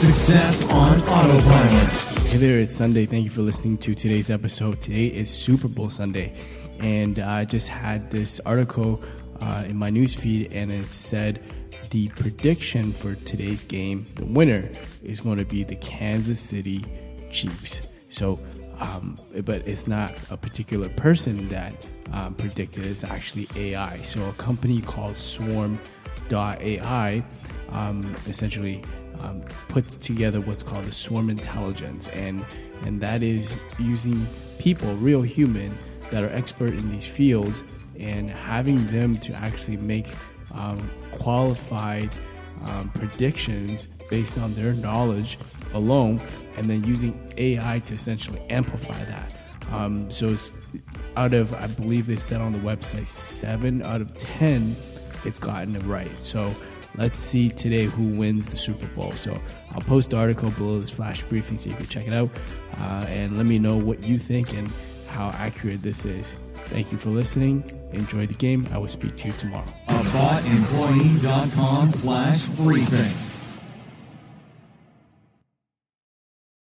Success on Autopilot. Hey there, it's Sunday. Thank you for listening to today's episode. Today is Super Bowl Sunday, and I just had this article uh, in my newsfeed, and it said the prediction for today's game, the winner, is going to be the Kansas City Chiefs. So, um, but it's not a particular person that um, predicted, it's actually AI. So, a company called Swarm.ai um, essentially um, puts together what's called the swarm intelligence, and and that is using people, real human, that are expert in these fields, and having them to actually make um, qualified um, predictions based on their knowledge alone, and then using AI to essentially amplify that. Um, so it's out of, I believe they said on the website, seven out of ten, it's gotten it right. So let's see today who wins the Super Bowl. So I'll post the article below this flash briefing so you can check it out uh, and let me know what you think and how accurate this is. Thank you for listening. Enjoy the game. I will speak to you tomorrow. AboutEmployee.com flash briefing.